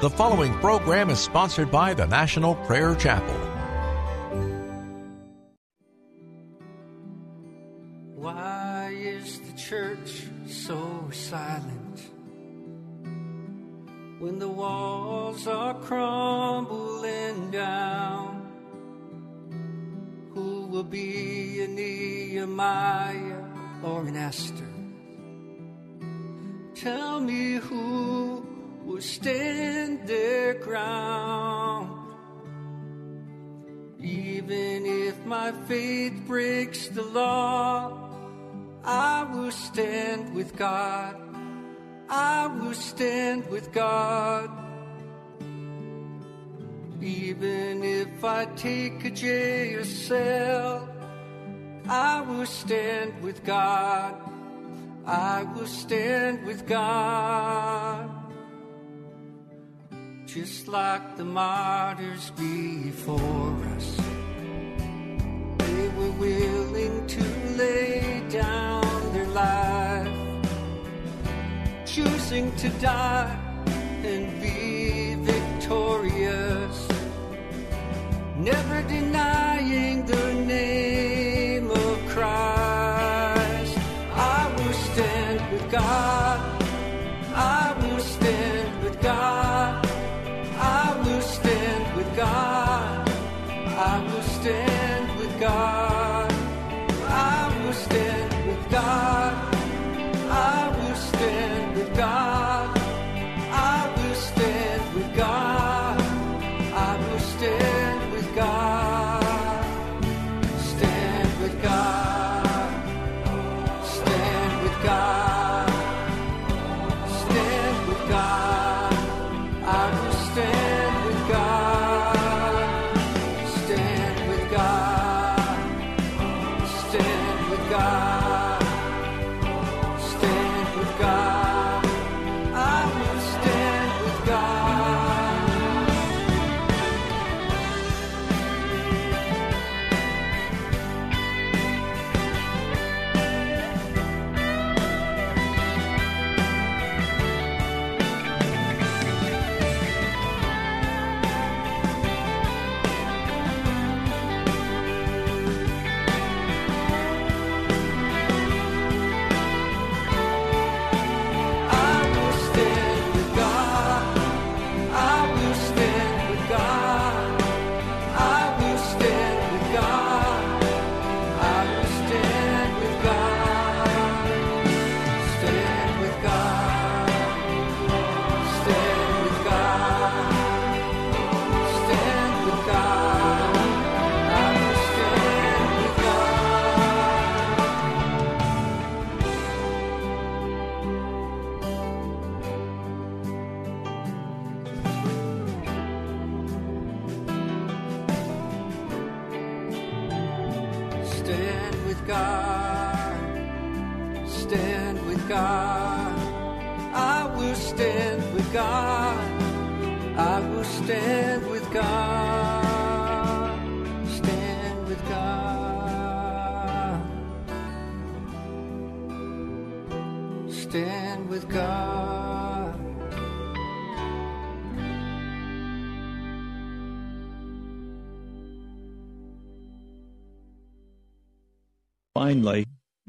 The following program is sponsored by the National Prayer Chapel. Why is the church so silent when the walls are crumbling down? Who will be a Nehemiah or an Esther? Tell me who will stand their ground. Even if my faith breaks the law, I will stand with God. I will stand with God. Even if I take a jail cell, I will stand with God. I will stand with God. Just like the martyrs before us, they were willing to lay down their life, choosing to die and be victorious, never denying the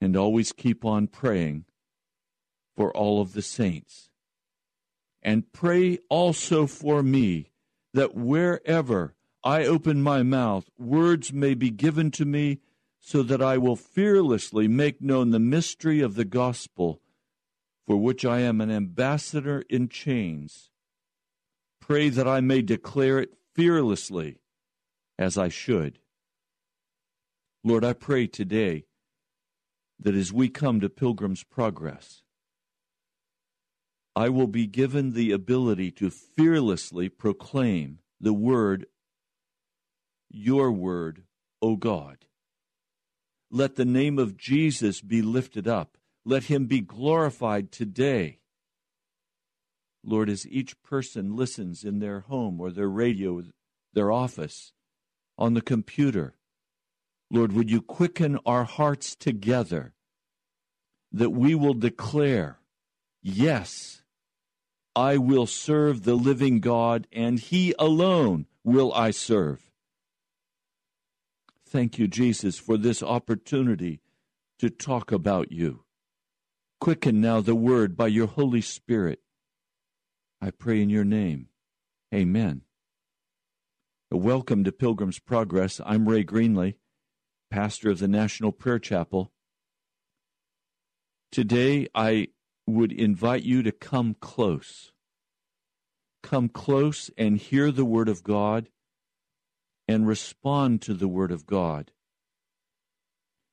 and always keep on praying for all of the saints. And pray also for me that wherever I open my mouth, words may be given to me so that I will fearlessly make known the mystery of the gospel, for which I am an ambassador in chains. Pray that I may declare it fearlessly as I should. Lord, I pray today that as we come to Pilgrim's Progress, I will be given the ability to fearlessly proclaim the word, your word, O God. Let the name of Jesus be lifted up. Let him be glorified today. Lord, as each person listens in their home or their radio, their office, on the computer, Lord, would you quicken our hearts together that we will declare, Yes, I will serve the living God, and He alone will I serve. Thank you, Jesus, for this opportunity to talk about you. Quicken now the word by your Holy Spirit. I pray in your name. Amen. Welcome to Pilgrim's Progress. I'm Ray Greenley, pastor of the National Prayer Chapel. Today, I would invite you to come close. Come close and hear the Word of God and respond to the Word of God.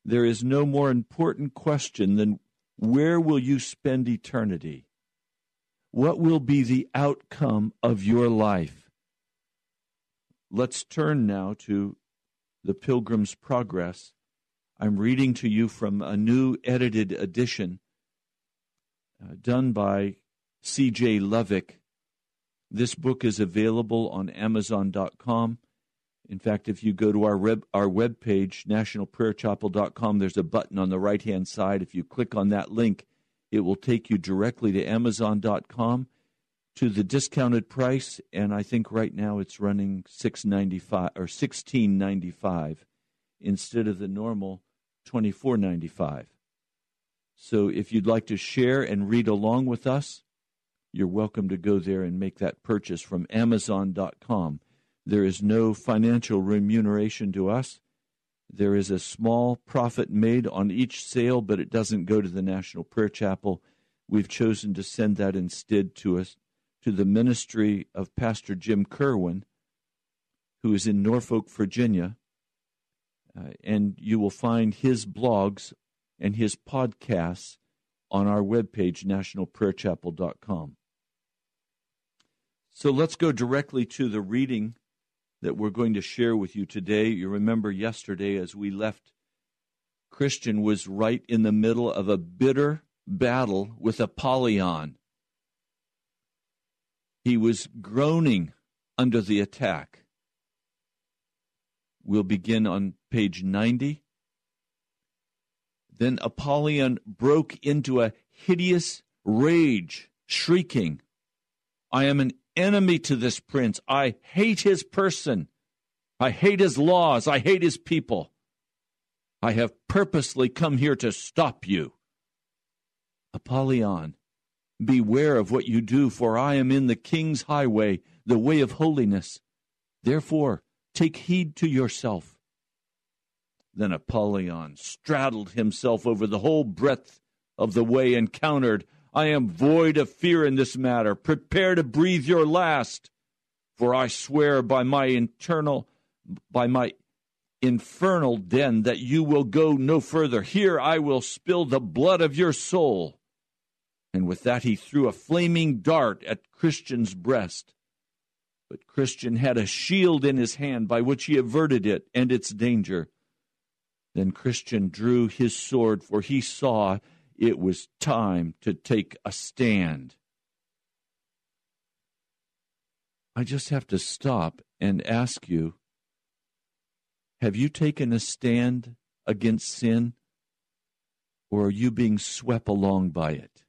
There is no more important question than where will you spend eternity? What will be the outcome of your life? Let's turn now to the Pilgrim's Progress. I'm reading to you from a new edited edition uh, done by C.J. Lovik. This book is available on Amazon.com. In fact, if you go to our web, our webpage, nationalprayerchapel.com, there's a button on the right hand side. If you click on that link, it will take you directly to Amazon.com to the discounted price, and I think right now it's running six ninety five or sixteen ninety five instead of the normal twenty four ninety five. So if you'd like to share and read along with us, you're welcome to go there and make that purchase from Amazon.com. There is no financial remuneration to us. There is a small profit made on each sale, but it doesn't go to the National Prayer Chapel. We've chosen to send that instead to us to the ministry of Pastor Jim Kerwin, who is in Norfolk, Virginia. Uh, and you will find his blogs and his podcasts on our webpage, nationalprayerchapel.com. So let's go directly to the reading that we're going to share with you today. You remember yesterday as we left, Christian was right in the middle of a bitter battle with Apollyon. He was groaning under the attack. We'll begin on page 90. Then Apollyon broke into a hideous rage, shrieking, I am an enemy to this prince. I hate his person. I hate his laws. I hate his people. I have purposely come here to stop you. Apollyon, beware of what you do, for I am in the king's highway, the way of holiness. Therefore, take heed to yourself. Then Apollyon straddled himself over the whole breadth of the way and countered, I am void of fear in this matter. Prepare to breathe your last, for I swear by my internal, by my infernal den that you will go no further. Here I will spill the blood of your soul. And with that, he threw a flaming dart at Christian's breast. But Christian had a shield in his hand by which he averted it and its danger. Then Christian drew his sword, for he saw it was time to take a stand. I just have to stop and ask you have you taken a stand against sin, or are you being swept along by it?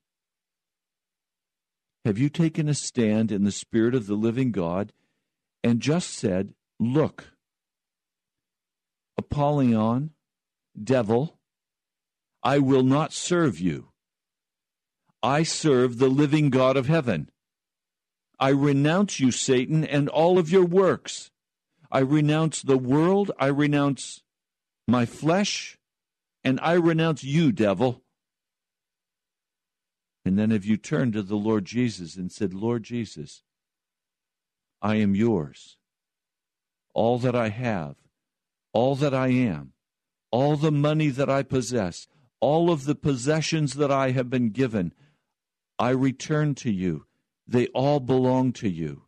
Have you taken a stand in the Spirit of the living God and just said, Look, Apollyon, devil, I will not serve you. I serve the living God of heaven. I renounce you, Satan, and all of your works. I renounce the world, I renounce my flesh, and I renounce you, devil. And then have you turned to the Lord Jesus and said, Lord Jesus, I am yours. All that I have, all that I am, all the money that I possess, all of the possessions that I have been given, I return to you. They all belong to you.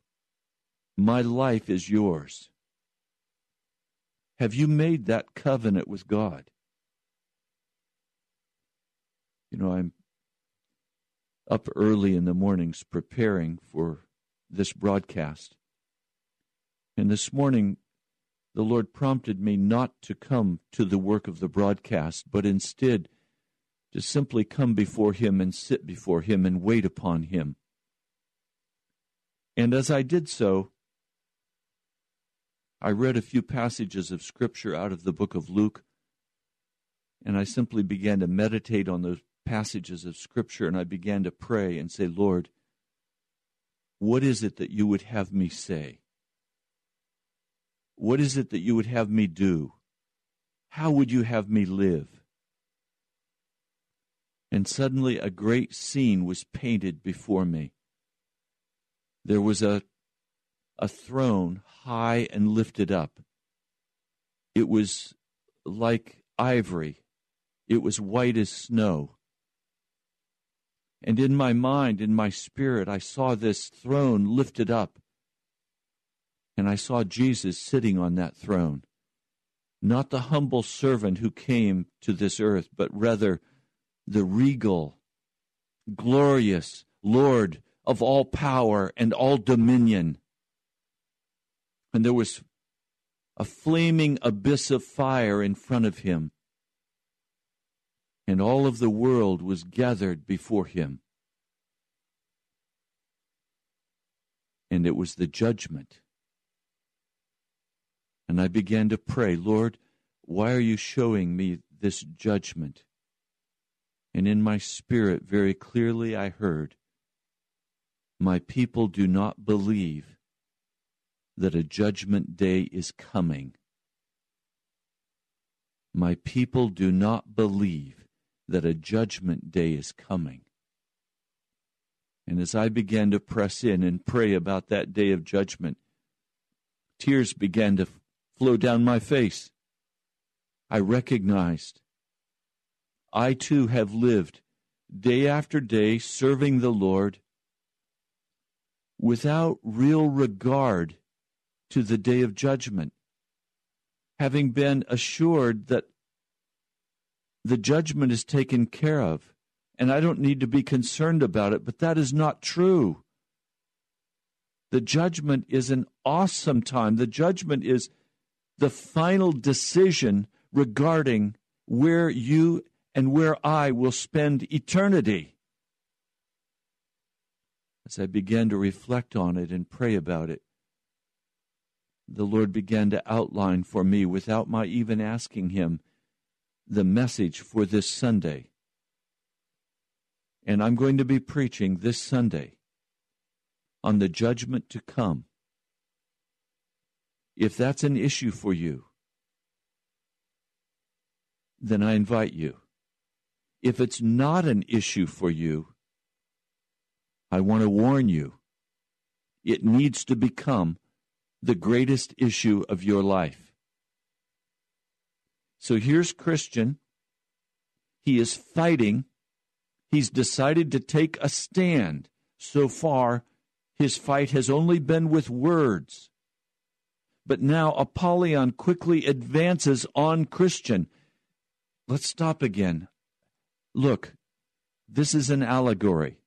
My life is yours. Have you made that covenant with God? You know, I'm up early in the mornings preparing for this broadcast. And this morning, the Lord prompted me not to come to the work of the broadcast, but instead to simply come before Him and sit before Him and wait upon Him. And as I did so, I read a few passages of Scripture out of the book of Luke, and I simply began to meditate on those passages of Scripture, and I began to pray and say, Lord, what is it that you would have me say? What is it that you would have me do? How would you have me live? And suddenly a great scene was painted before me. There was a, a throne high and lifted up. It was like ivory, it was white as snow. And in my mind, in my spirit, I saw this throne lifted up and I saw Jesus sitting on that throne. Not the humble servant who came to this earth, but rather the regal, glorious Lord of all power and all dominion. And there was a flaming abyss of fire in front of him, and all of the world was gathered before him. And it was the judgment and I began to pray, Lord, why are you showing me this judgment? And in my spirit, very clearly, I heard, My people do not believe that a judgment day is coming. My people do not believe that a judgment day is coming. And as I began to press in and pray about that day of judgment, tears began to flow down my face. I recognized I too have lived day after day serving the Lord without real regard to the day of judgment, having been assured that the judgment is taken care of and I don't need to be concerned about it, but that is not true. The judgment is an awesome time. The judgment is the final decision regarding where you and where I will spend eternity. As I began to reflect on it and pray about it, the Lord began to outline for me, without my even asking Him, the message for this Sunday. And I'm going to be preaching this Sunday on the judgment to come if that's an issue for you, then I invite you. If it's not an issue for you, I want to warn you, it needs to become the greatest issue of your life. So here's Christian. He is fighting. He's decided to take a stand. So far, his fight has only been with words. But now Apollyon quickly advances on Christian. Let's stop again. Look, this is an allegory,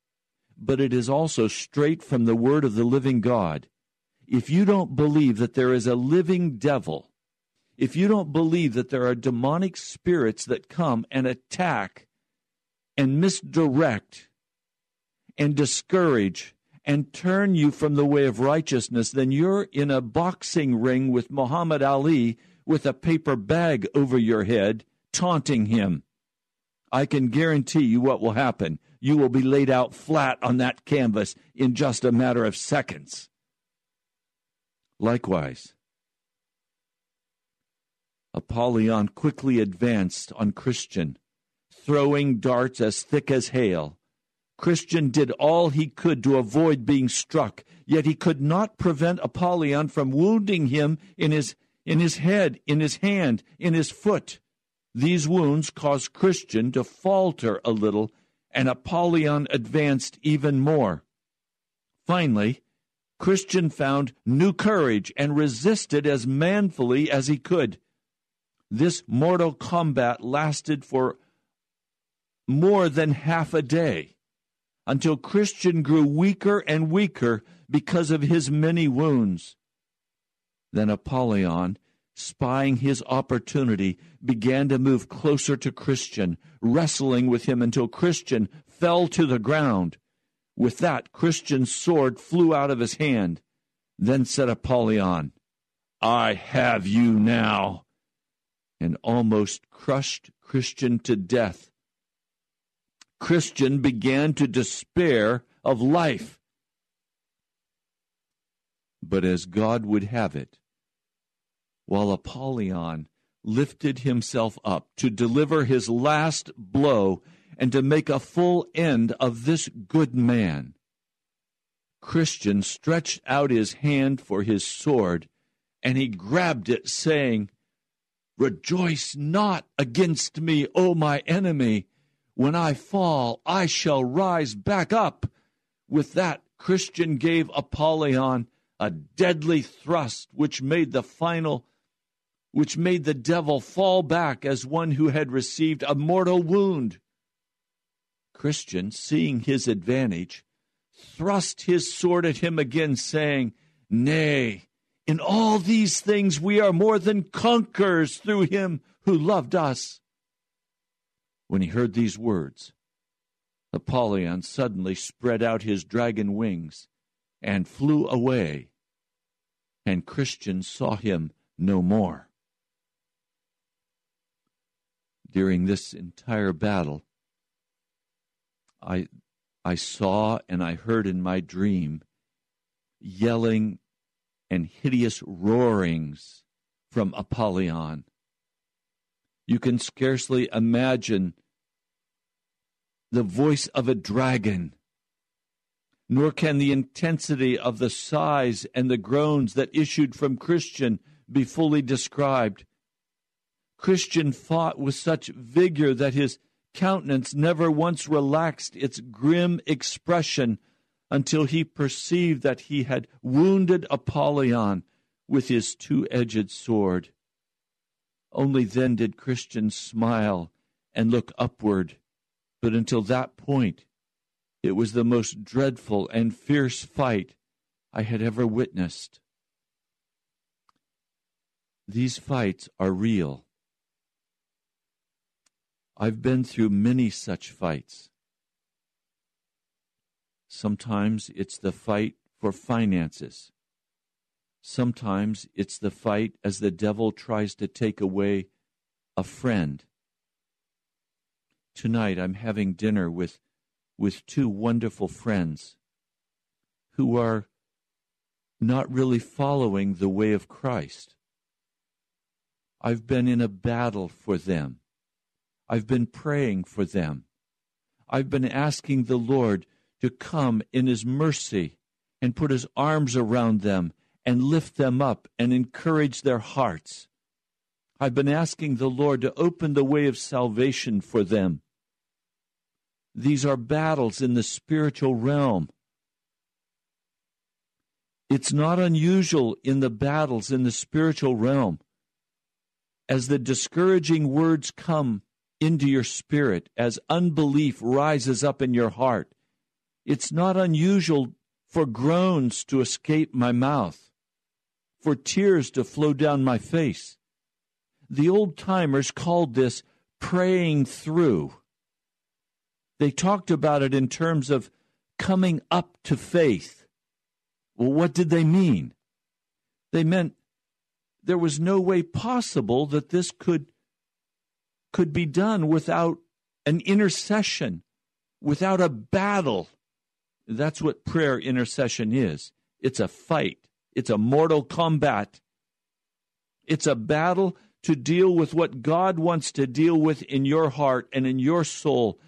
but it is also straight from the word of the living God. If you don't believe that there is a living devil, if you don't believe that there are demonic spirits that come and attack and misdirect and discourage and turn you from the way of righteousness, then you're in a boxing ring with Muhammad Ali with a paper bag over your head, taunting him. I can guarantee you what will happen. You will be laid out flat on that canvas in just a matter of seconds. Likewise, Apollyon quickly advanced on Christian, throwing darts as thick as hail. Christian did all he could to avoid being struck, yet he could not prevent Apollyon from wounding him in his, in his head, in his hand, in his foot. These wounds caused Christian to falter a little, and Apollyon advanced even more. Finally, Christian found new courage and resisted as manfully as he could. This mortal combat lasted for more than half a day until Christian grew weaker and weaker because of his many wounds. Then Apollyon spying his opportunity, began to move closer to Christian, wrestling with him until Christian fell to the ground. With that, Christian's sword flew out of his hand. Then said Apollyon, I have you now, and almost crushed Christian to death. Christian began to despair of life. But as God would have it, while Apollyon lifted himself up to deliver his last blow and to make a full end of this good man. Christian stretched out his hand for his sword, and he grabbed it, saying, Rejoice not against me, O my enemy. When I fall, I shall rise back up. With that, Christian gave Apollyon a deadly thrust, which made the final which made the devil fall back as one who had received a mortal wound. Christian, seeing his advantage, thrust his sword at him again, saying, Nay, in all these things we are more than conquerors through him who loved us. When he heard these words, Apollyon suddenly spread out his dragon wings and flew away, and Christian saw him no more during this entire battle, I, I saw and I heard in my dream yelling and hideous roarings from Apollyon. You can scarcely imagine the voice of a dragon, nor can the intensity of the sighs and the groans that issued from Christian be fully described. Christian fought with such vigor that his countenance never once relaxed its grim expression until he perceived that he had wounded Apollyon with his two edged sword. Only then did Christian smile and look upward, but until that point it was the most dreadful and fierce fight I had ever witnessed. These fights are real. I've been through many such fights. Sometimes it's the fight for finances. Sometimes it's the fight as the devil tries to take away a friend. Tonight I'm having dinner with, with two wonderful friends who are not really following the way of Christ. I've been in a battle for them. I've been praying for them. I've been asking the Lord to come in His mercy and put His arms around them and lift them up and encourage their hearts. I've been asking the Lord to open the way of salvation for them. These are battles in the spiritual realm. It's not unusual in the battles in the spiritual realm. As the discouraging words come into your spirit, as unbelief rises up in your heart, it's not unusual for groans to escape my mouth, for tears to flow down my face. The old timers called this praying through. They talked about it in terms of coming up to faith. Well, what did they mean? They meant there was no way possible that this could could be done without an intercession, without a battle. That's what prayer intercession is. It's a fight. It's a mortal combat. It's a battle to deal with what God wants to deal with in your heart and in your soul.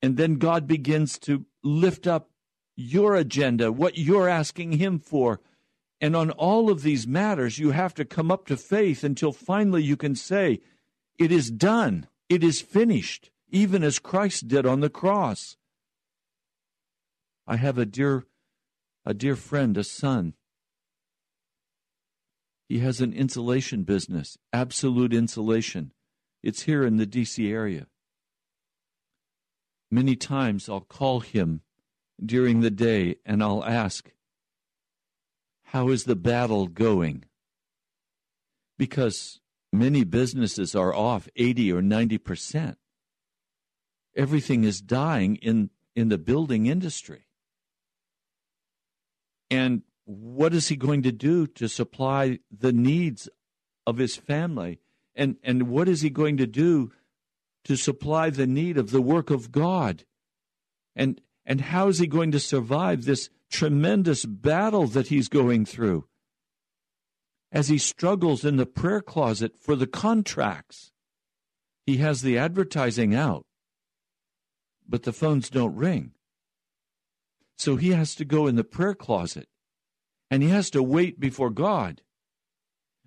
And then God begins to lift up your agenda, what you're asking Him for. And on all of these matters, you have to come up to faith until finally you can say, It is done, it is finished, even as Christ did on the cross. I have a dear a dear friend, a son he has an insulation business, absolute insulation. It's here in the DC area. Many times I'll call him during the day and I'll ask, How is the battle going? Because many businesses are off 80 or 90%. Everything is dying in, in the building industry. And what is he going to do to supply the needs of his family? And, and what is he going to do to supply the need of the work of God? And, and how is he going to survive this tremendous battle that he's going through? As he struggles in the prayer closet for the contracts, he has the advertising out, but the phones don't ring. So he has to go in the prayer closet and he has to wait before God.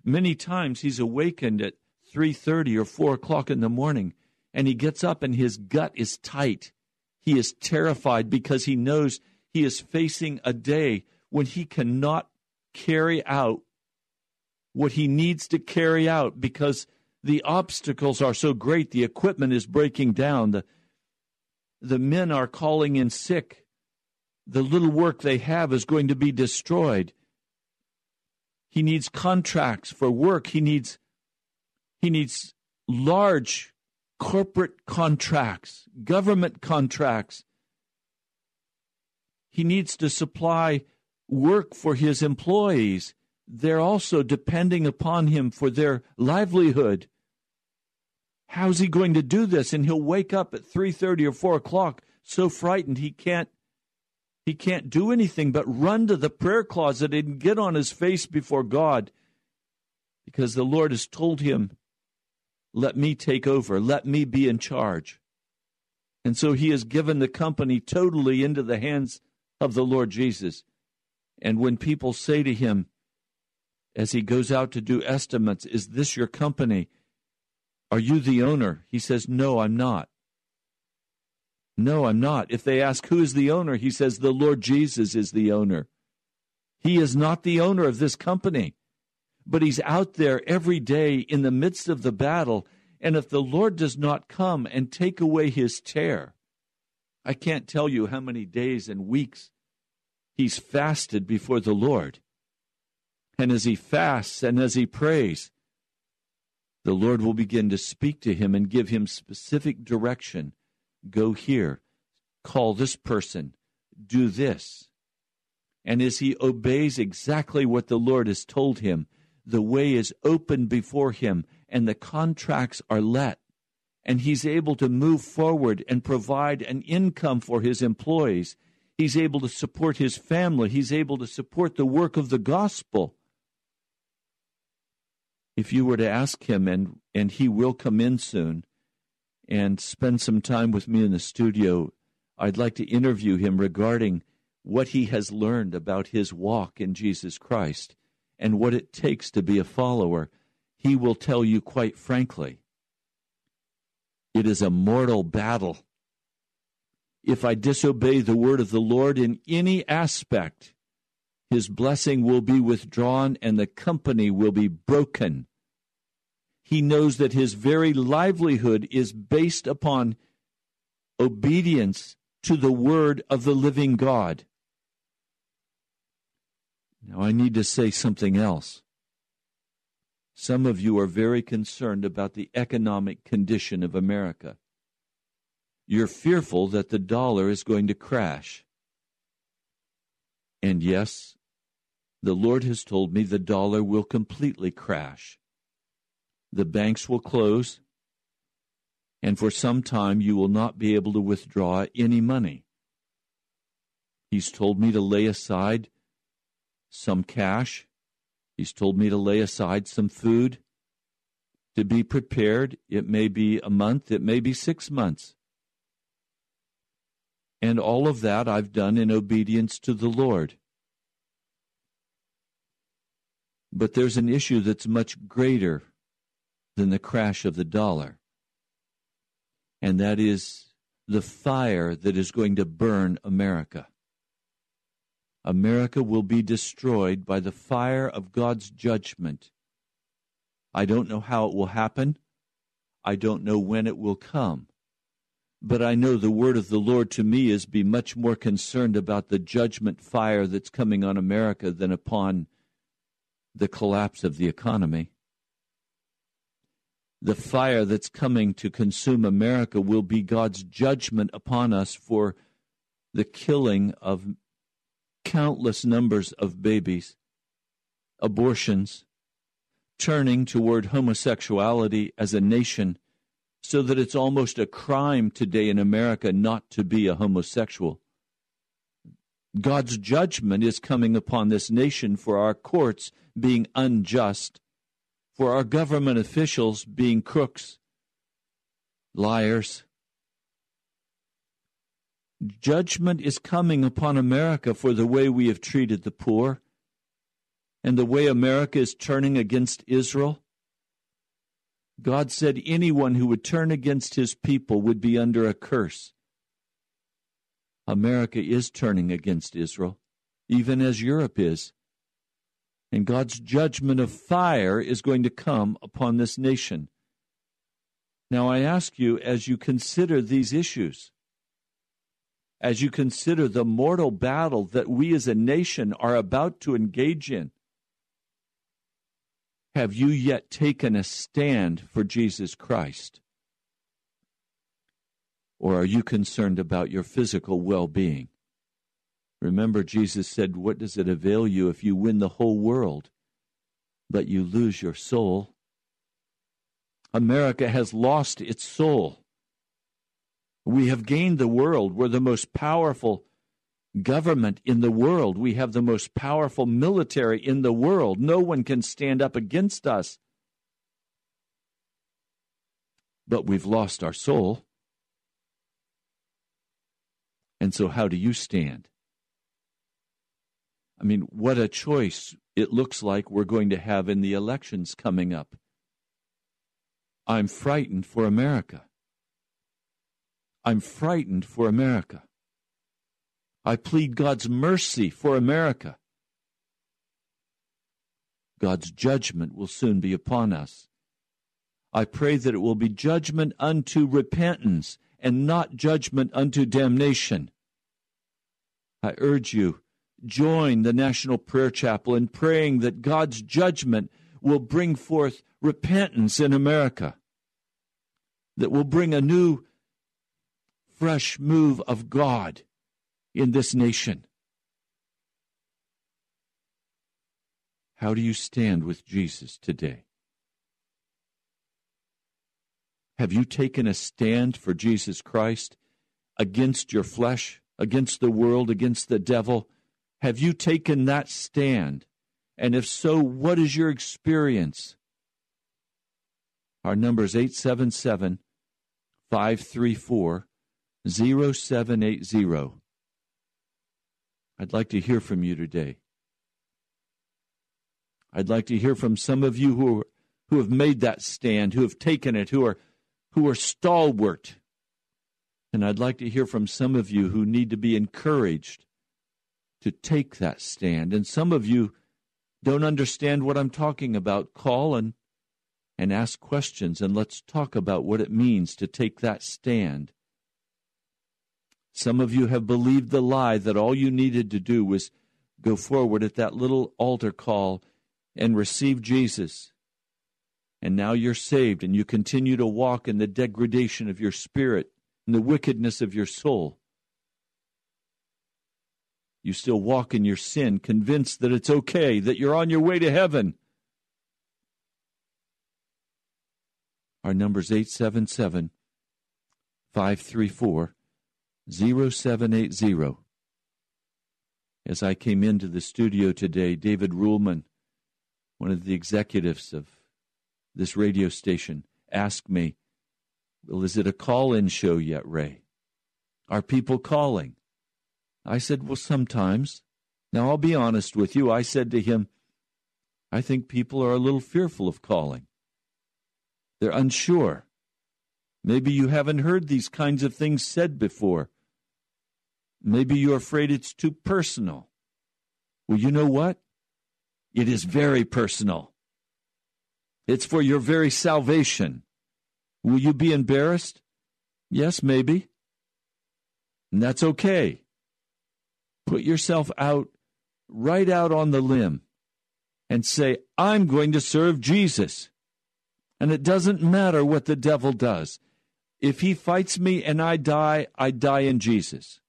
Many times he's awakened at 3:30 or 4 o'clock in the morning, and he gets up and his gut is tight. He is terrified because he knows he is facing a day when he cannot carry out what he needs to carry out because the obstacles are so great. The equipment is breaking down. The, the men are calling in sick the little work they have is going to be destroyed. He needs contracts for work. He needs he needs large corporate contracts, government contracts. He needs to supply work for his employees. They're also depending upon him for their livelihood. How's he going to do this? And he'll wake up at 3:30 or 4 o'clock so frightened he can't he can't do anything but run to the prayer closet and get on his face before God because the Lord has told him, Let me take over, let me be in charge. And so he has given the company totally into the hands of the Lord Jesus. And when people say to him, as he goes out to do estimates, Is this your company? Are you the owner? He says, No, I'm not. No, I'm not. If they ask who is the owner, he says the Lord Jesus is the owner. He is not the owner of this company, but he's out there every day in the midst of the battle. And if the Lord does not come and take away his tear, I can't tell you how many days and weeks he's fasted before the Lord. And as he fasts and as he prays, the Lord will begin to speak to him and give him specific direction go here, call this person, do this. And as he obeys exactly what the Lord has told him, the way is open before him and the contracts are let. And he's able to move forward and provide an income for his employees. He's able to support his family. He's able to support the work of the gospel. If you were to ask him, and, and he will come in soon, and spend some time with me in the studio, I'd like to interview him regarding what he has learned about his walk in Jesus Christ and what it takes to be a follower. He will tell you quite frankly it is a mortal battle. If I disobey the word of the Lord in any aspect, his blessing will be withdrawn and the company will be broken. He knows that his very livelihood is based upon obedience to the word of the living God. Now, I need to say something else. Some of you are very concerned about the economic condition of America. You're fearful that the dollar is going to crash. And yes, the Lord has told me the dollar will completely crash. The banks will close, and for some time you will not be able to withdraw any money. He's told me to lay aside some cash. He's told me to lay aside some food to be prepared. It may be a month, it may be six months. And all of that I've done in obedience to the Lord. But there's an issue that's much greater than the crash of the dollar, and that is the fire that is going to burn America. America will be destroyed by the fire of God's judgment. I don't know how it will happen. I don't know when it will come. But I know the word of the Lord to me is be much more concerned about the judgment fire that's coming on America than upon the collapse of the economy. The fire that's coming to consume America will be God's judgment upon us for the killing of countless numbers of babies, abortions, turning toward homosexuality as a nation so that it's almost a crime today in America not to be a homosexual. God's judgment is coming upon this nation for our courts being unjust, for our government officials being crooks, liars, Judgment is coming upon America for the way we have treated the poor and the way America is turning against Israel. God said anyone who would turn against his people would be under a curse. America is turning against Israel, even as Europe is. And God's judgment of fire is going to come upon this nation. Now, I ask you, as you consider these issues, as you consider the mortal battle that we as a nation are about to engage in? Have you yet taken a stand for Jesus Christ? Or are you concerned about your physical well being? Remember, Jesus said, What does it avail you if you win the whole world, but you lose your soul? America has lost its soul. We have gained the world. We're the most powerful government in the world. We have the most powerful military in the world. No one can stand up against us. But we've lost our soul. And so, how do you stand? I mean, what a choice it looks like we're going to have in the elections coming up. I'm frightened for America. I'm frightened for America. I plead God's mercy for America. God's judgment will soon be upon us. I pray that it will be judgment unto repentance and not judgment unto damnation. I urge you, join the National Prayer Chapel in praying that God's judgment will bring forth repentance in America, that will bring a new fresh move of God in this nation. How do you stand with Jesus today? Have you taken a stand for Jesus Christ against your flesh, against the world, against the devil? Have you taken that stand? And if so, what is your experience? Our number is 877 534 0780. I'd like to hear from you today. I'd like to hear from some of you who, are, who have made that stand, who have taken it, who are, who are stalwart. And I'd like to hear from some of you who need to be encouraged to take that stand. And some of you don't understand what I'm talking about. Call and, and ask questions, and let's talk about what it means to take that stand. Some of you have believed the lie that all you needed to do was go forward at that little altar call and receive Jesus. And now you're saved and you continue to walk in the degradation of your spirit and the wickedness of your soul. You still walk in your sin, convinced that it's okay, that you're on your way to heaven. Our number's 877 534 0780. As I came into the studio today, David Ruhlman, one of the executives of this radio station, asked me, Well, is it a call in show yet, Ray? Are people calling? I said, Well, sometimes. Now, I'll be honest with you. I said to him, I think people are a little fearful of calling. They're unsure. Maybe you haven't heard these kinds of things said before. Maybe you're afraid it's too personal. Well, you know what? It is very personal. It's for your very salvation. Will you be embarrassed? Yes, maybe. And that's okay. Put yourself out, right out on the limb, and say, I'm going to serve Jesus. And it doesn't matter what the devil does. If he fights me and I die, I die in Jesus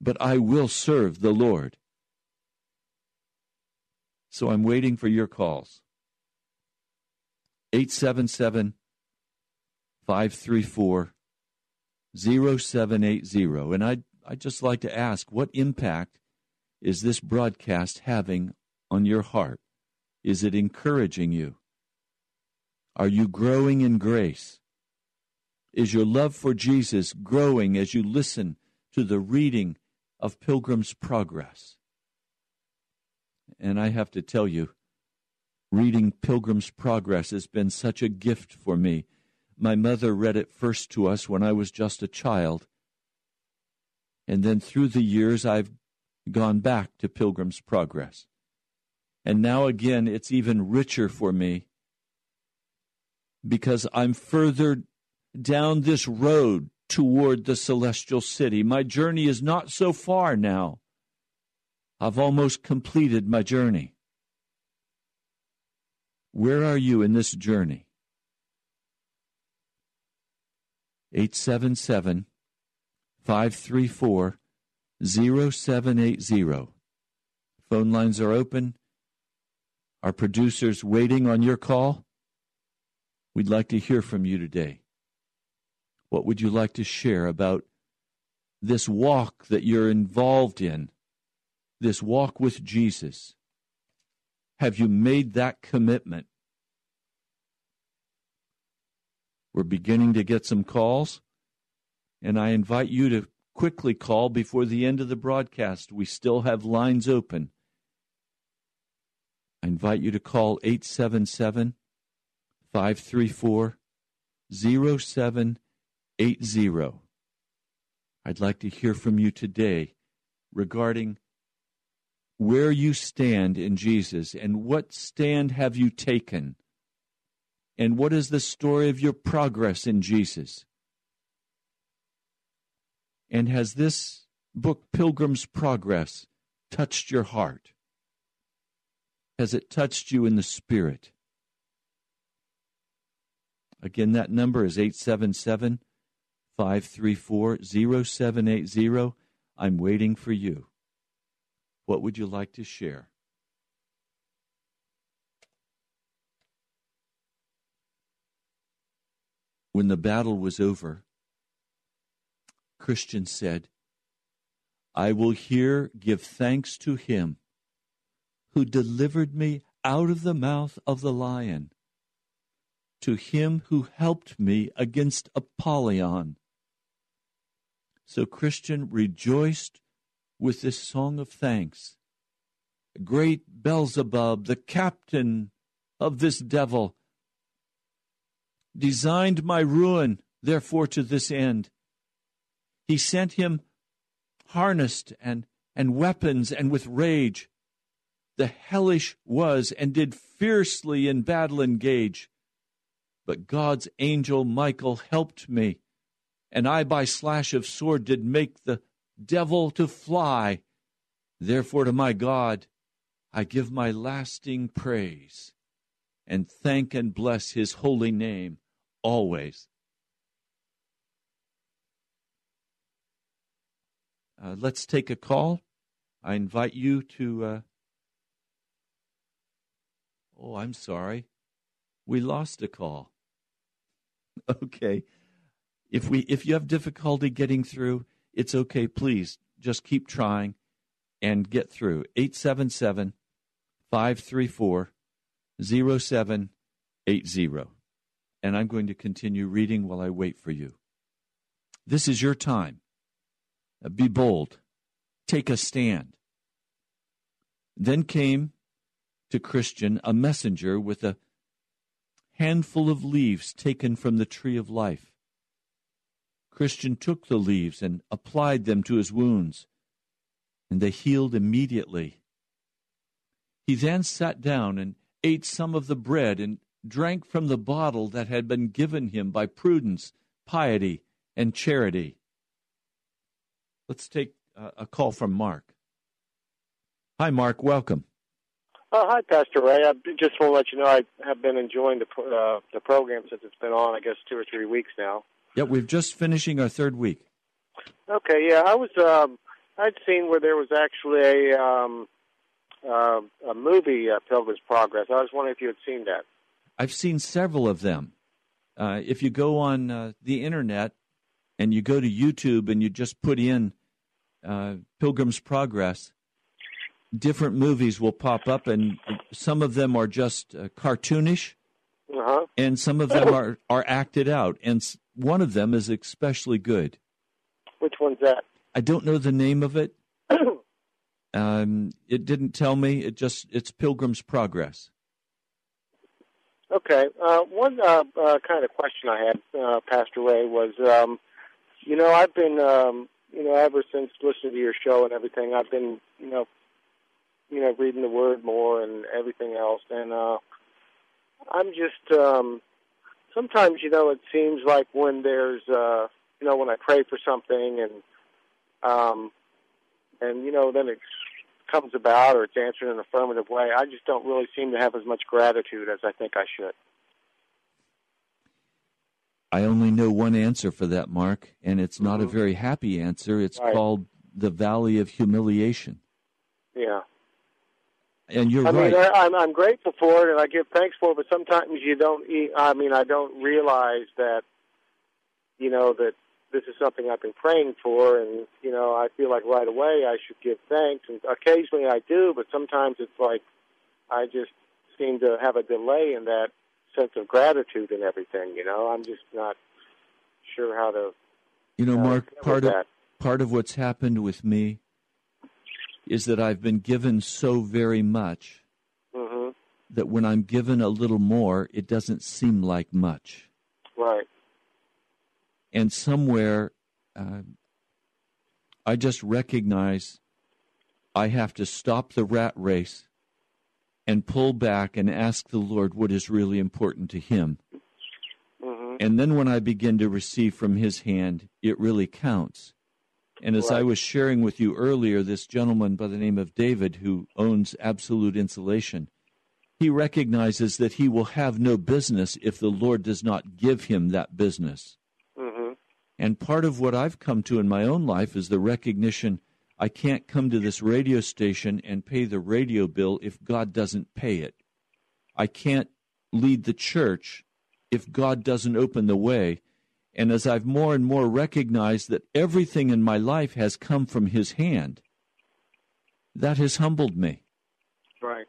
but I will serve the Lord. So I'm waiting for your calls. 877 534 0780. And I'd, I'd just like to ask what impact is this broadcast having on your heart? Is it encouraging you? Are you growing in grace? Is your love for Jesus growing as you listen to the reading of Pilgrim's Progress. And I have to tell you, reading Pilgrim's Progress has been such a gift for me. My mother read it first to us when I was just a child. And then through the years, I've gone back to Pilgrim's Progress. And now again, it's even richer for me because I'm further down this road toward the celestial city. My journey is not so far now. I've almost completed my journey. Where are you in this journey? 877 534 0780. Phone lines are open. Our producers waiting on your call. We'd like to hear from you today. What would you like to share about this walk that you're involved in, this walk with Jesus? Have you made that commitment? We're beginning to get some calls, and I invite you to quickly call before the end of the broadcast. We still have lines open. I invite you to call 877 534 80. I'd like to hear from you today regarding where you stand in Jesus and what stand have you taken and what is the story of your progress in Jesus. And has this book, Pilgrim's Progress, touched your heart? Has it touched you in the spirit? Again, that number is 877 534 0780. I'm waiting for you. What would you like to share? When the battle was over, Christian said, I will here give thanks to him who delivered me out of the mouth of the lion, to him who helped me against Apollyon So Christian rejoiced with this song of thanks. Great Beelzebub, the captain of this devil, designed my ruin, therefore to this end. He sent him harnessed and, and weapons and with rage. The hellish was and did fiercely in battle engage. But God's angel Michael helped me, and I by slash of sword did make the devil to fly. Therefore to my God I give my lasting praise, and thank and bless his holy name always. Uh, let's take a call. I invite you to. Uh... Oh, I'm sorry. We lost a call. Okay. If we if you have difficulty getting through, it's okay. Please just keep trying and get through. 877 534 0780. And I'm going to continue reading while I wait for you. This is your time. Uh, be bold, take a stand. Then came to Christian a messenger with a handful of leaves taken from the tree of life. Christian took the leaves and applied them to his wounds, and they healed immediately. He then sat down and ate some of the bread and drank from the bottle that had been given him by prudence, piety, and charity. Let's take uh, a call from Mark. Hi, Mark. Welcome. Oh, hi, Pastor Ray. I just want to let you know I have been enjoying the uh, the program since it's been on. I guess two or three weeks now. Yeah, we're just finishing our third week. Okay. Yeah, I was. Um, I'd seen where there was actually a um, uh, a movie, uh, Pilgrim's Progress. I was wondering if you had seen that. I've seen several of them. Uh, if you go on uh, the internet and you go to YouTube and you just put in uh, Pilgrim's Progress, different movies will pop up, and some of them are just uh, cartoonish, uh-huh. and some of them are, are acted out. And one of them is especially good. Which one's that? I don't know the name of it. um, it didn't tell me. It just it's Pilgrim's Progress. Okay. Uh, one uh, uh, kind of question I had, uh, Pastor Ray, was, um, you know, I've been um, you know, ever since listening to your show and everything, I've been, you know, you know, reading the Word more and everything else, and uh, I'm just um, sometimes, you know, it seems like when there's, uh, you know, when I pray for something and, um, and you know, then it comes about or it's answered in an affirmative way, I just don't really seem to have as much gratitude as I think I should. I only know one answer for that, Mark, and it's not mm-hmm. a very happy answer. It's right. called the Valley of Humiliation. Yeah. And you're I right. mean, I'm I'm grateful for it, and I give thanks for it. But sometimes you don't. I mean, I don't realize that, you know, that this is something I've been praying for, and you know, I feel like right away I should give thanks, and occasionally I do, but sometimes it's like I just seem to have a delay in that sense of gratitude and everything. You know, I'm just not sure how to. You know, Mark, part of that. part of what's happened with me is that I've been given so very much mm-hmm. that when I'm given a little more, it doesn't seem like much. Right. And somewhere, uh, I just recognize I have to stop the rat race and pull back and ask the Lord what is really important to Him. Mm-hmm. And then when I begin to receive from His hand, it really counts. And as right. I was sharing with you earlier, this gentleman by the name of David, who owns Absolute Insulation, he recognizes that he will have no business if the Lord does not give him that business. Mm-hmm. And part of what I've come to in my own life is the recognition I can't come to this radio station and pay the radio bill if God doesn't pay it. I can't lead the church if God doesn't open the way. And as I've more and more recognized that everything in my life has come from His hand, that has humbled me. Right.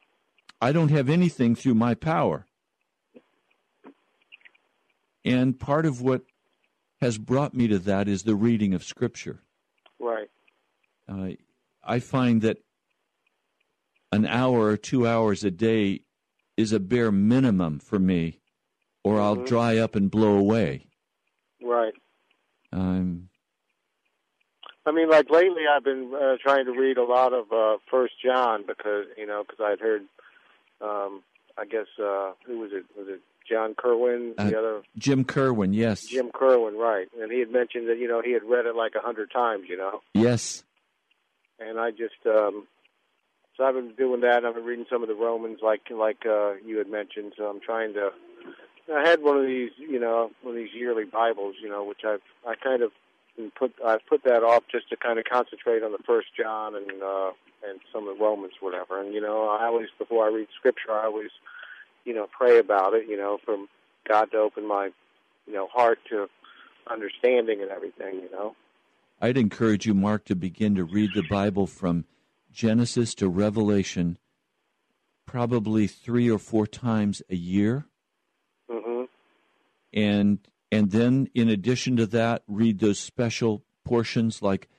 I don't have anything through my power. And part of what has brought me to that is the reading of Scripture. Uh, I find that an hour or two hours a day is a bare minimum for me, or I'll Mhm. dry up and blow away. Right. Um, I mean, like lately, I've been uh, trying to read a lot of uh, First John because you know because I'd heard, um, I guess uh, who was it? Was it John Kerwin? the Uh, other Jim Kerwin, yes, Jim Kerwin, right? And he had mentioned that you know he had read it like a hundred times, you know. yes, And I just um, so I've been doing that. I've been reading some of the Romans, like like uh, you had mentioned. So I'm trying to. I had one of these, you know, one of these yearly Bibles, you know, which I've I kind of put I've put that off just to kind of concentrate on the First John and uh, and some of the Romans, whatever. And you know, I always before I read Scripture, I always, you know, pray about it, you know, from God to open my, you know, heart to understanding and everything, you know. I'd encourage you, Mark, to begin to read the Bible from Genesis to Revelation, probably three or four times a year. hmm and and then in addition to that read those special portions like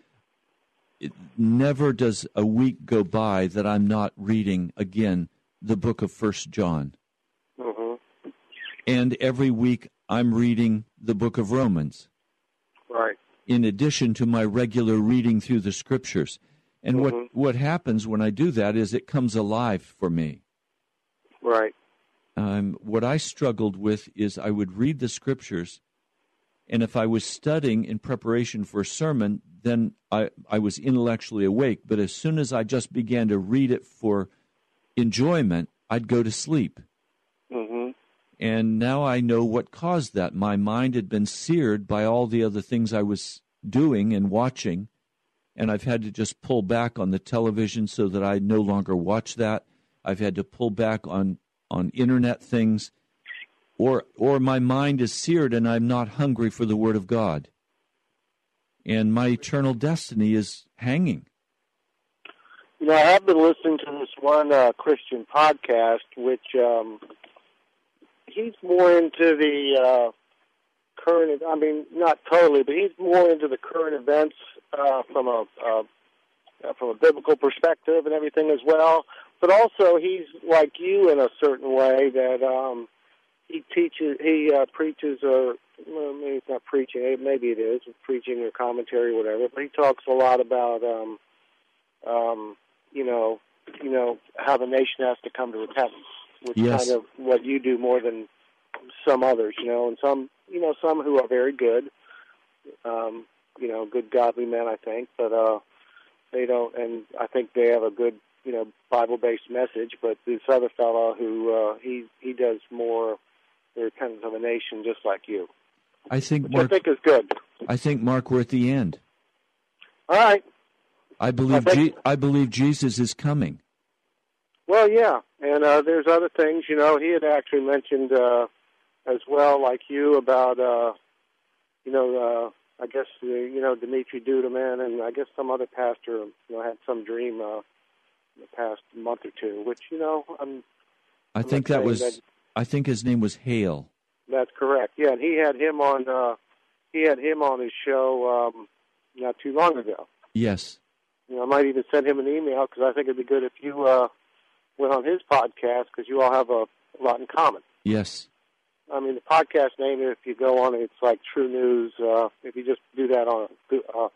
it never does a week go by that i'm not reading again the book of first john hmm and every week i'm reading the book of romans Right. In addition to my regular reading through the scriptures and Mhm. what what happens when i do that is it comes alive for me Right. um, what I struggled with is I would read the scriptures, and if I was studying in preparation for a sermon, then I, I was intellectually awake. But as soon as I just began to read it for enjoyment, I'd go to sleep. And now I know what caused that. My mind had been seared by all the other things I was doing and watching, and I've had to just pull back on the television so that I no longer watch that. I've had to pull back on on internet things, or or my mind is seared and I'm not hungry for the Word of God, and my eternal destiny is hanging. You know, I have been listening to this one uh, Christian podcast, which um, he's more into the uh, current. I mean, not totally, but he's more into the current events uh, from a uh, from a biblical perspective and everything as well. But also, he's like you in a certain way that um, he teaches, he uh, preaches, or well, maybe it's not preaching, maybe it is preaching or commentary, or whatever. But he talks a lot about. Um, um, you know, you know how the nation has to come to repentance, which Yes. kind of what you do more than some others, you know, and some, you know, some who are very good, um, you know, good godly men, I think, but uh, they don't, and I think they have a good, you know, Bible-based message. But this other fellow who uh, he he does more the repentance of a nation, just like you, I think which Mark. I think is good. I think Mark, we're at the end. All right. I believe. I think- Je- I believe Jesus is coming. Well, yeah, and uh, there's other things. You know, he had actually mentioned uh, as well, like you, about uh, you know, uh, I guess uh, you know Dimitri Duduman, and I guess some other pastor, you know, had some dream uh, in the past month or two. Which you know, I'm, I I'm think that was. that- I think his name was Hale. that's correct. Yeah, and he had him on. Uh, he had him on his show um, not too long ago. Yes. You know, I might even send him an email because I think it'd be good if you uh, went on his podcast because you all have a lot in common. Yes. I mean, the podcast name, if you go on it, it's like TruNews. Uh, if you just do that on a uh,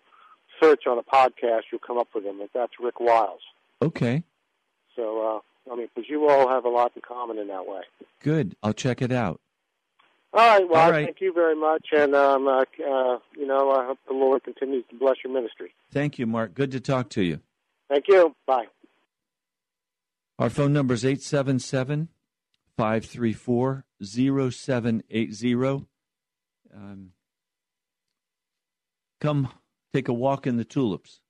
search on a podcast, you'll come up with him. That's Rick Wiles. Okay. So, uh, I mean, because you all have a lot in common in that way. Good. I'll check it out. All right. Well, All right. thank you very much, and um, uh, uh, you know, I hope the Lord continues to bless your ministry. Thank you, Mark. Good to talk to you. Thank you. Bye. Our phone number is 877 534 0780. Um, Come take a walk in the tulips.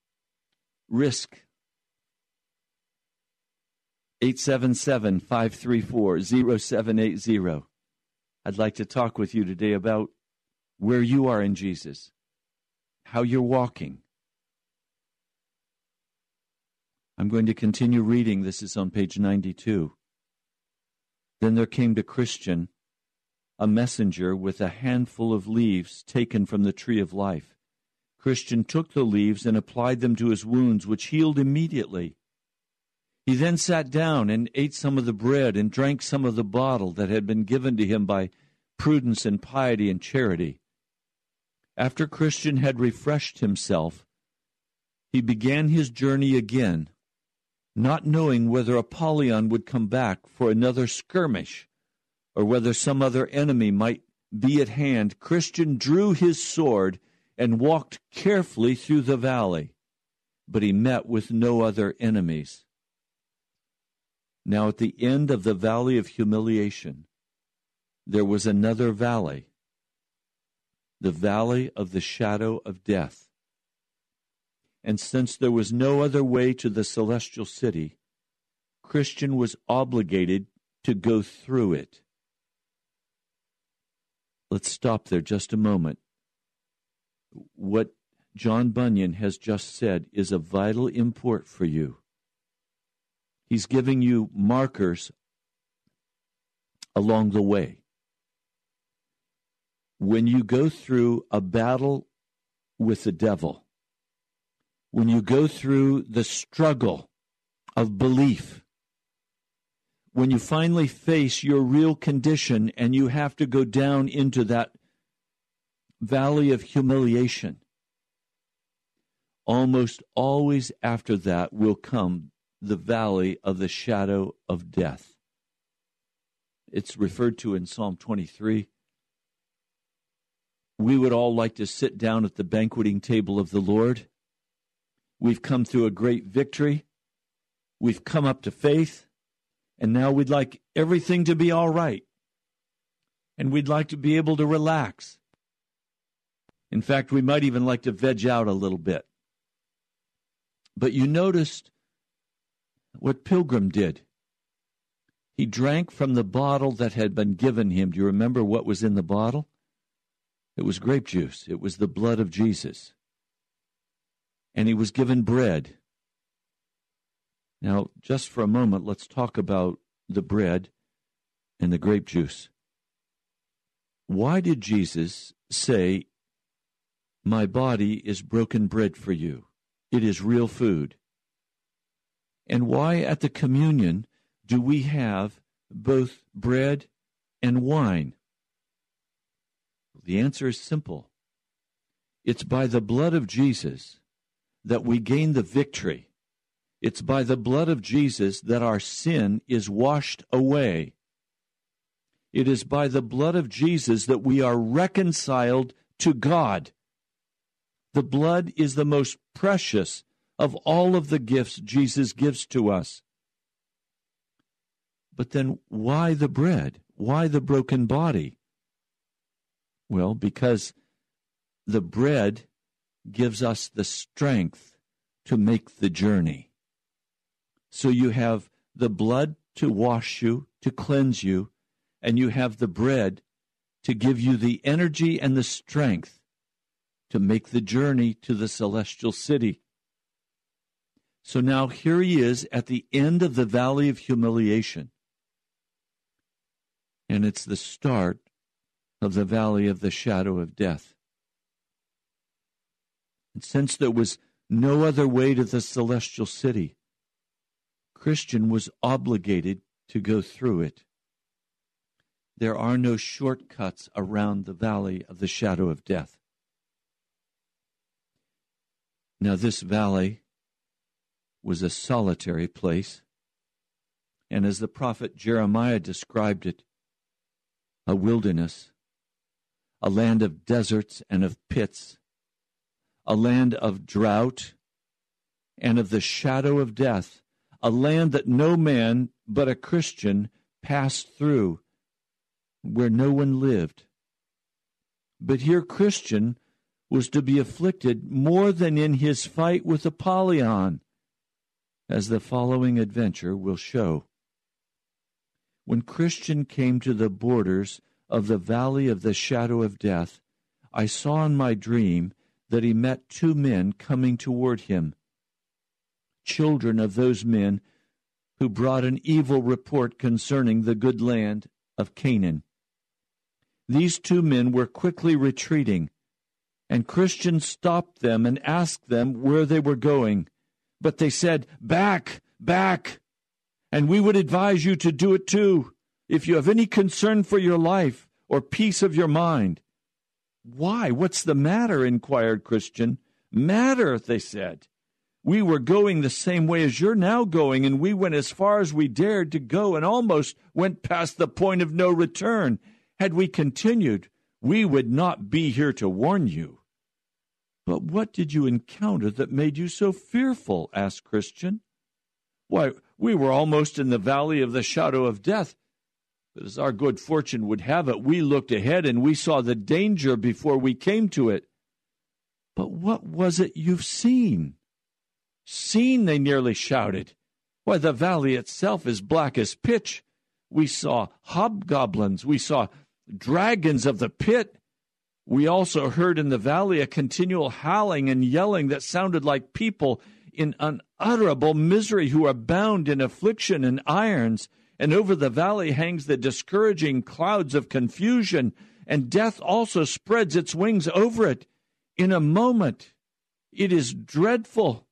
Risk 877 534 0780. I'd like to talk with you today about where you are in Jesus, how you're walking. I'm going to continue reading. This is on page 92. Then there came to Christian a messenger with a handful of leaves taken from the tree of life. Christian took the leaves and applied them to his wounds, which healed immediately. He then sat down and ate some of the bread and drank some of the bottle that had been given to him by prudence and piety and charity. After Christian had refreshed himself, he began his journey again, not knowing whether Apollyon would come back for another skirmish or whether some other enemy might be at hand. Christian drew his sword and walked carefully through the valley, but he met with no other enemies. Now, at the end of the valley of humiliation, there was another valley, the valley of the shadow of death. And since there was no other way to the celestial city, Christian was obligated to go through it. Let's stop there just a moment. What John Bunyan has just said is of vital import for you. He's giving you markers along the way. When you go through a battle with the devil, when you go through the struggle of belief, when you finally face your real condition and you have to go down into that valley of humiliation, almost always after that will come the valley of the shadow of death. It's referred to in Psalm 23. We would all like to sit down at the banqueting table of the Lord. We've come through a great victory. We've come up to faith. And now we'd like everything to be all right. And we'd like to be able to relax. In fact, we might even like to veg out a little bit. But you noticed what Pilgrim did. He drank from the bottle that had been given him. Do you remember what was in the bottle? It was grape juice, it was the blood of Jesus. And he was given bread. Now, just for a moment, let's talk about the bread and the grape juice. Why did Jesus say, My body is broken bread for you? It is real food. And why at the communion do we have both bread and wine? The answer is simple. It's by the blood of Jesus that we gain the victory. It's by the blood of Jesus that our sin is washed away. It is by the blood of Jesus that we are reconciled to God. The blood is the most precious of all of the gifts Jesus gives to us. But then why the bread? Why the broken body? Well, because the bread gives us the strength to make the journey. So you have the blood to wash you, to cleanse you, and you have the bread to give you the energy and the strength to make the journey to the celestial city. So now here he is at the end of the valley of humiliation. And it's the start of the valley of the shadow of death. And since there was no other way to the celestial city, Christian was obligated to go through it. There are no shortcuts around the valley of the shadow of death. Now, this valley was a solitary place, and as the prophet Jeremiah described it, a wilderness, a land of deserts and of pits, a land of drought and of the shadow of death, a land that no man but a Christian passed through, where no one lived. But here Christian was to be afflicted more than in his fight with Apollyon as the following adventure will show. When Christian came to the borders of the valley of the shadow of death, I saw in my dream that he met two men coming toward him, children of those men who brought an evil report concerning the good land of Canaan. These two men were quickly retreating, And Christian stopped them and asked them where they were going. But they said, Back, back. And we would advise you to do it too, if you have any concern for your life or peace of your mind. Why? What's the matter? inquired Christian. Matter, they said. We were going the same way as you're now going, and we went as far as we dared to go and almost went past the point of no return. Had we continued, we would not be here to warn you. But what did you encounter that made you so fearful? asked Christian. Why, we were almost in the valley of the shadow of death. But as our good fortune would have it, we looked ahead and we saw the danger before we came to it. But what was it you've seen? Seen, they nearly shouted. Why, the valley itself is black as pitch. We saw hobgoblins. We saw dragons of the pit. We also heard in the valley a continual howling and yelling that sounded like people in unutterable misery who are bound in affliction and irons. And over the valley hangs the discouraging clouds of confusion, and death also spreads its wings over it. In a moment, it is dreadful.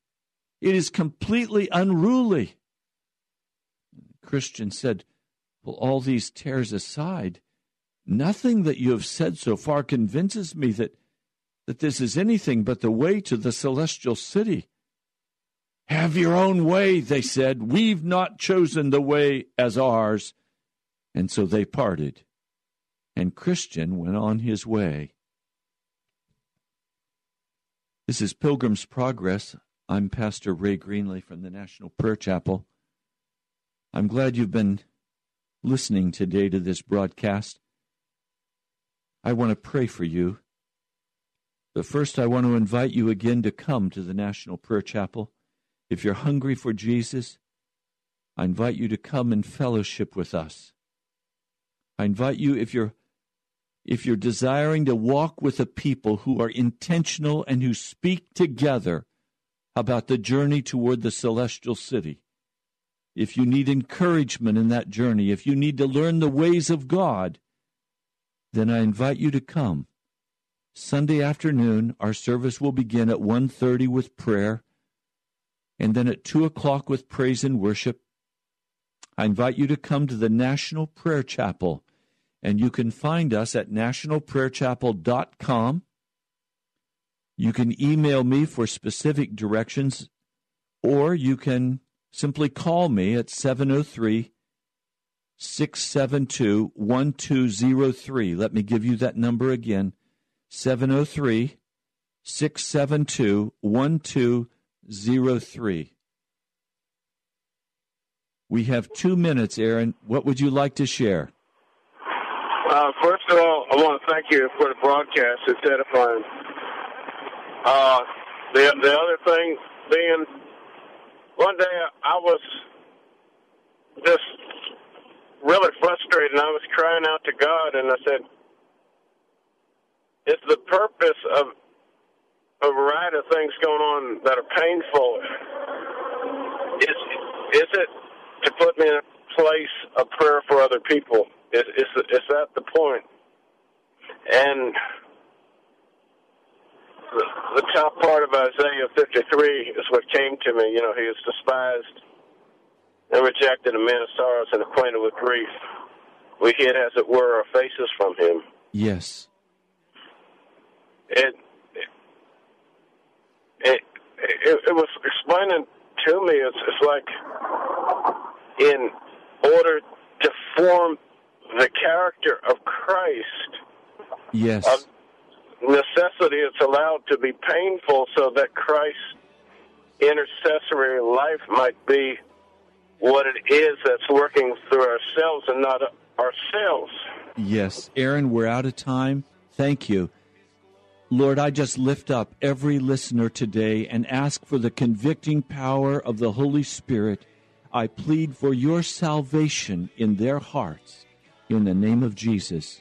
It is completely unruly. Christian said, Well, all these tears aside, Nothing that you have said so far convinces me that, that this is anything but the way to the celestial city. Have your own way, they said. We've not chosen the way as ours. And so they parted, and Christian went on his way. This is Pilgrim's Progress. I'm Pastor Ray Greenley from the National Prayer Chapel. I'm glad you've been listening today to this broadcast. I want to pray for you. But first, I want to invite you again to come to the National Prayer Chapel. If you're hungry for Jesus, I invite you to come and fellowship with us. I invite you, if you're if you're desiring to walk with a people who are intentional and who speak together about the journey toward the celestial city, if you need encouragement in that journey, if you need to learn the ways of God, then I invite you to come. Sunday afternoon, our service will begin at 1.30 with prayer, and then at 2 o'clock with praise and worship. I invite you to come to the National Prayer Chapel, and you can find us at nationalprayerchapel.com. You can email me for specific directions, or you can simply call me at 703 672 1203. Let me give you that number again 703 672 1203. We have two minutes, Aaron. What would you like to share? Uh, first of all, I want to thank you for the broadcast. It's edifying. Uh, the, the other thing being, one day I was just really frustrated, and I was crying out to God, and I said, "Is the purpose of a variety of things going on that are painful? Is is it to put me in a place of prayer for other people? Is is is that the point?" And the, the top part of Isaiah 53 is what came to me. You know, he is despised and rejected a man of sorrows and acquainted with grief. We hid, as it were, our faces from him. Yes. It it, it was explaining to me. It's, it's like in order to form the character of Christ. Yes. Of necessity, it's allowed to be painful so that Christ's intercessory life might be what it is that's working through ourselves and not ourselves. Yes. Aaron, we're out of time. Thank you. Lord, I just lift up every listener today and ask for the convicting power of the Holy Spirit. I plead for your salvation in their hearts. In the name of Jesus.